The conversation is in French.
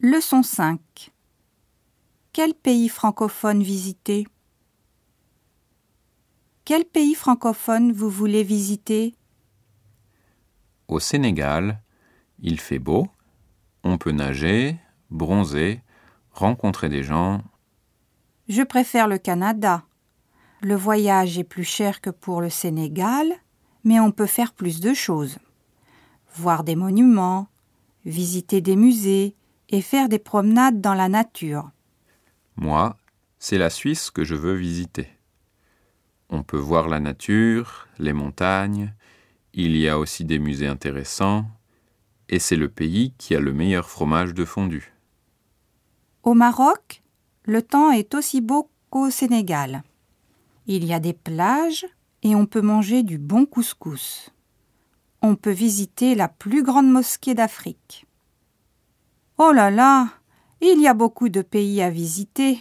Leçon 5 Quel pays francophone visiter? Quel pays francophone vous voulez visiter? Au Sénégal, il fait beau, on peut nager, bronzer, rencontrer des gens. Je préfère le Canada. Le voyage est plus cher que pour le Sénégal, mais on peut faire plus de choses. Voir des monuments, visiter des musées et faire des promenades dans la nature. Moi, c'est la Suisse que je veux visiter. On peut voir la nature, les montagnes, il y a aussi des musées intéressants, et c'est le pays qui a le meilleur fromage de fondue. Au Maroc, le temps est aussi beau qu'au Sénégal. Il y a des plages et on peut manger du bon couscous. On peut visiter la plus grande mosquée d'Afrique. Oh là là, il y a beaucoup de pays à visiter.